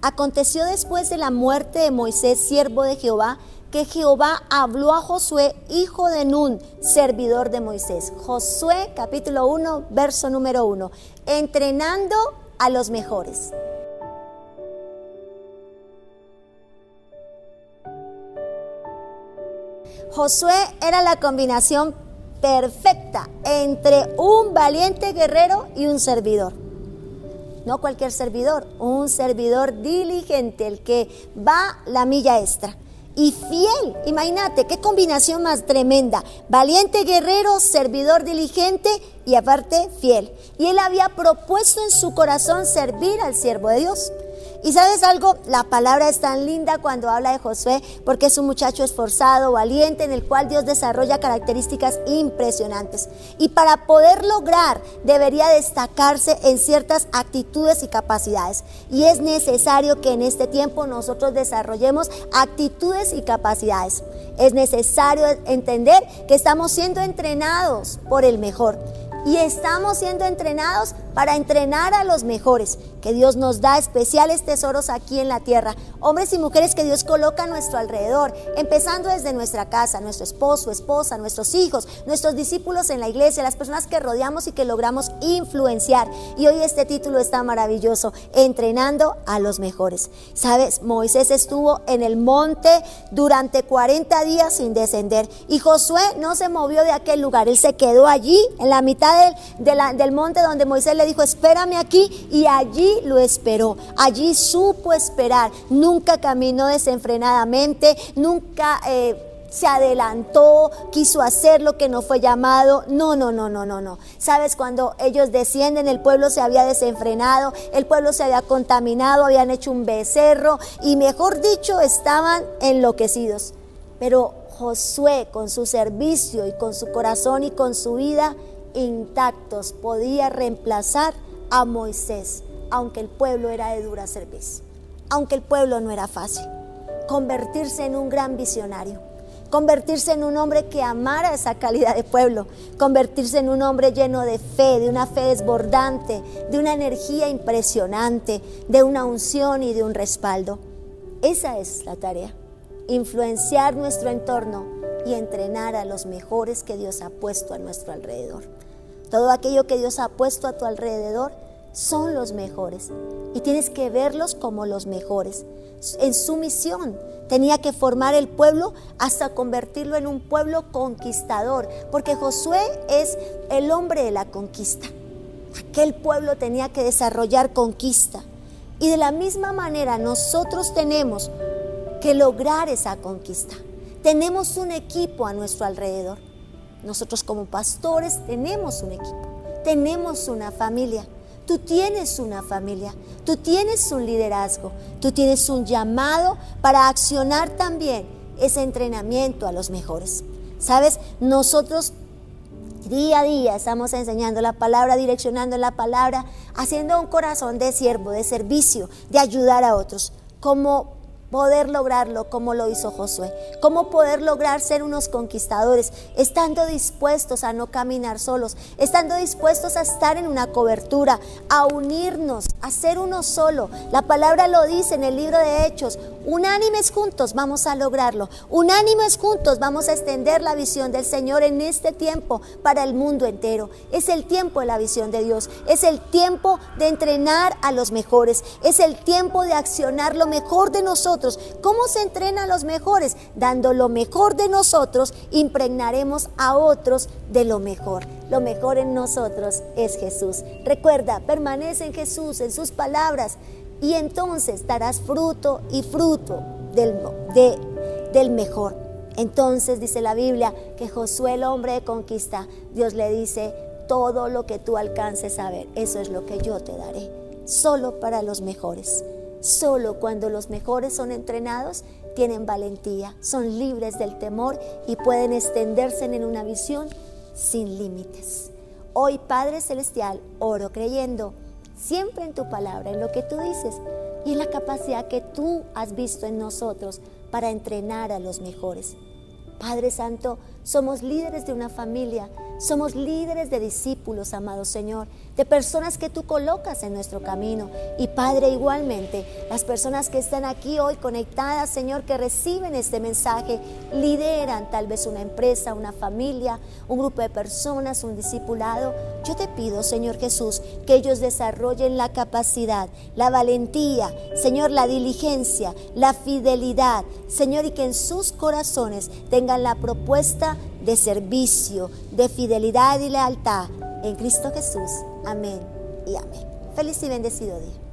Aconteció después de la muerte de Moisés, siervo de Jehová, que Jehová habló a Josué, hijo de Nun, servidor de Moisés. Josué capítulo 1, verso número 1. Entrenando a los mejores. Josué era la combinación perfecta entre un valiente guerrero y un servidor. No cualquier servidor, un servidor diligente, el que va la milla extra. Y fiel, imagínate, qué combinación más tremenda. Valiente guerrero, servidor diligente y aparte fiel. Y él había propuesto en su corazón servir al siervo de Dios. Y sabes algo, la palabra es tan linda cuando habla de Josué porque es un muchacho esforzado, valiente, en el cual Dios desarrolla características impresionantes. Y para poder lograr debería destacarse en ciertas actitudes y capacidades. Y es necesario que en este tiempo nosotros desarrollemos actitudes y capacidades. Es necesario entender que estamos siendo entrenados por el mejor y estamos siendo entrenados para entrenar a los mejores, que Dios nos da especiales tesoros aquí en la tierra, hombres y mujeres que Dios coloca a nuestro alrededor, empezando desde nuestra casa, nuestro esposo, esposa, nuestros hijos, nuestros discípulos en la iglesia, las personas que rodeamos y que logramos influenciar. Y hoy este título está maravilloso, entrenando a los mejores. Sabes, Moisés estuvo en el monte durante 40 días sin descender y Josué no se movió de aquel lugar, él se quedó allí en la mitad del, monte donde Moisés le dijo, espérame aquí, y allí lo esperó. Allí supo esperar. Nunca caminó desenfrenadamente, nunca... Eh, se adelantó, quiso hacer lo que no fue llamado. No, no, no, no, no, no. Sabes, cuando ellos descienden, el pueblo se había desenfrenado, el pueblo se había contaminado, habían hecho un becerro y mejor dicho, estaban enloquecidos. Pero Josué, con su servicio y con su corazón y con su vida, intactos podía reemplazar a Moisés, aunque el pueblo era de dura cerveza, aunque el pueblo no era fácil. Convertirse en un gran visionario, convertirse en un hombre que amara esa calidad de pueblo, convertirse en un hombre lleno de fe, de una fe desbordante, de una energía impresionante, de una unción y de un respaldo. Esa es la tarea, influenciar nuestro entorno y entrenar a los mejores que Dios ha puesto a nuestro alrededor. Todo aquello que Dios ha puesto a tu alrededor son los mejores y tienes que verlos como los mejores. En su misión tenía que formar el pueblo hasta convertirlo en un pueblo conquistador, porque Josué es el hombre de la conquista. Aquel pueblo tenía que desarrollar conquista. Y de la misma manera nosotros tenemos que lograr esa conquista. Tenemos un equipo a nuestro alrededor. Nosotros como pastores tenemos un equipo, tenemos una familia. Tú tienes una familia, tú tienes un liderazgo, tú tienes un llamado para accionar también ese entrenamiento a los mejores. Sabes, nosotros día a día estamos enseñando la palabra, direccionando la palabra, haciendo un corazón de siervo, de servicio, de ayudar a otros. Como poder lograrlo como lo hizo Josué, cómo poder lograr ser unos conquistadores, estando dispuestos a no caminar solos, estando dispuestos a estar en una cobertura, a unirnos, a ser uno solo. La palabra lo dice en el libro de Hechos, unánimes juntos vamos a lograrlo, unánimes juntos vamos a extender la visión del Señor en este tiempo para el mundo entero. Es el tiempo de la visión de Dios, es el tiempo de entrenar a los mejores, es el tiempo de accionar lo mejor de nosotros ¿Cómo se entrena a los mejores? Dando lo mejor de nosotros, impregnaremos a otros de lo mejor. Lo mejor en nosotros es Jesús. Recuerda, permanece en Jesús, en sus palabras, y entonces darás fruto y fruto del, del mejor. Entonces dice la Biblia que Josué, el hombre de conquista, Dios le dice, todo lo que tú alcances a ver, eso es lo que yo te daré, solo para los mejores. Solo cuando los mejores son entrenados, tienen valentía, son libres del temor y pueden extenderse en una visión sin límites. Hoy, Padre Celestial, oro creyendo siempre en tu palabra, en lo que tú dices y en la capacidad que tú has visto en nosotros para entrenar a los mejores. Padre Santo, somos líderes de una familia, Somos líderes de discípulos, amado Señor, de personas que tú colocas en nuestro camino. Y Padre, igualmente, las personas que están aquí hoy conectadas, Señor, que reciben este mensaje, lideran tal vez una empresa, una familia, un grupo de personas, un discipulado. Yo te pido, Señor Jesús, que ellos desarrollen la capacidad, la valentía, Señor, la diligencia, la fidelidad, Señor, y que en sus corazones tengan la propuesta de servicio, de fidelidad y lealtad en Cristo Jesús. Amén y amén. Feliz y bendecido día.